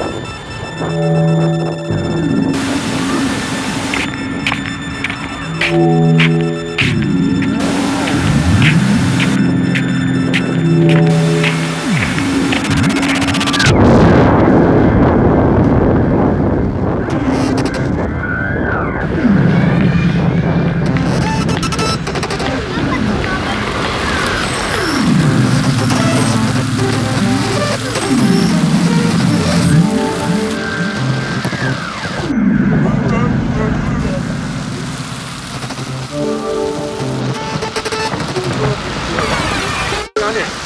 が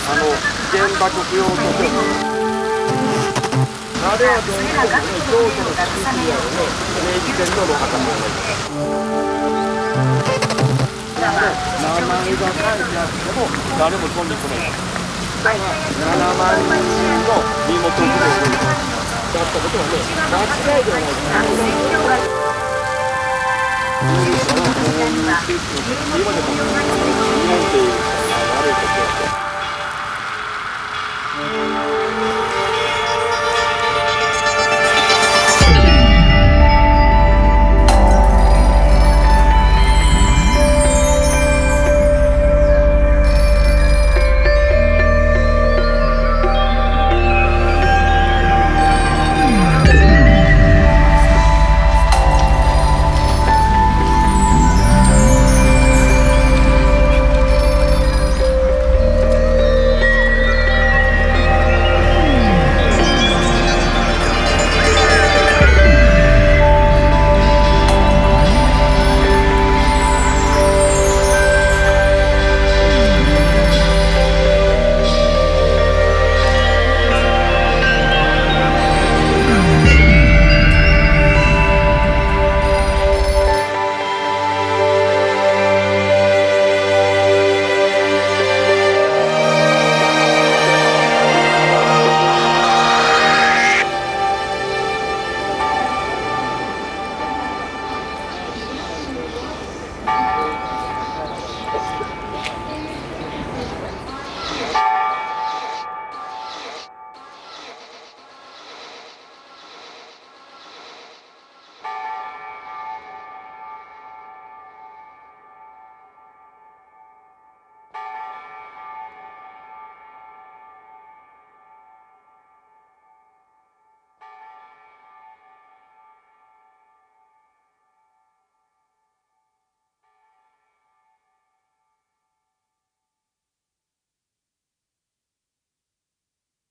あの原爆供養とあれはどうもね、京都の地域だよね、明治天皇の墓なん名前が書いてあっても誰も飛んでこない。だから7万人の身元不明だったことはね、間違いではないです。だか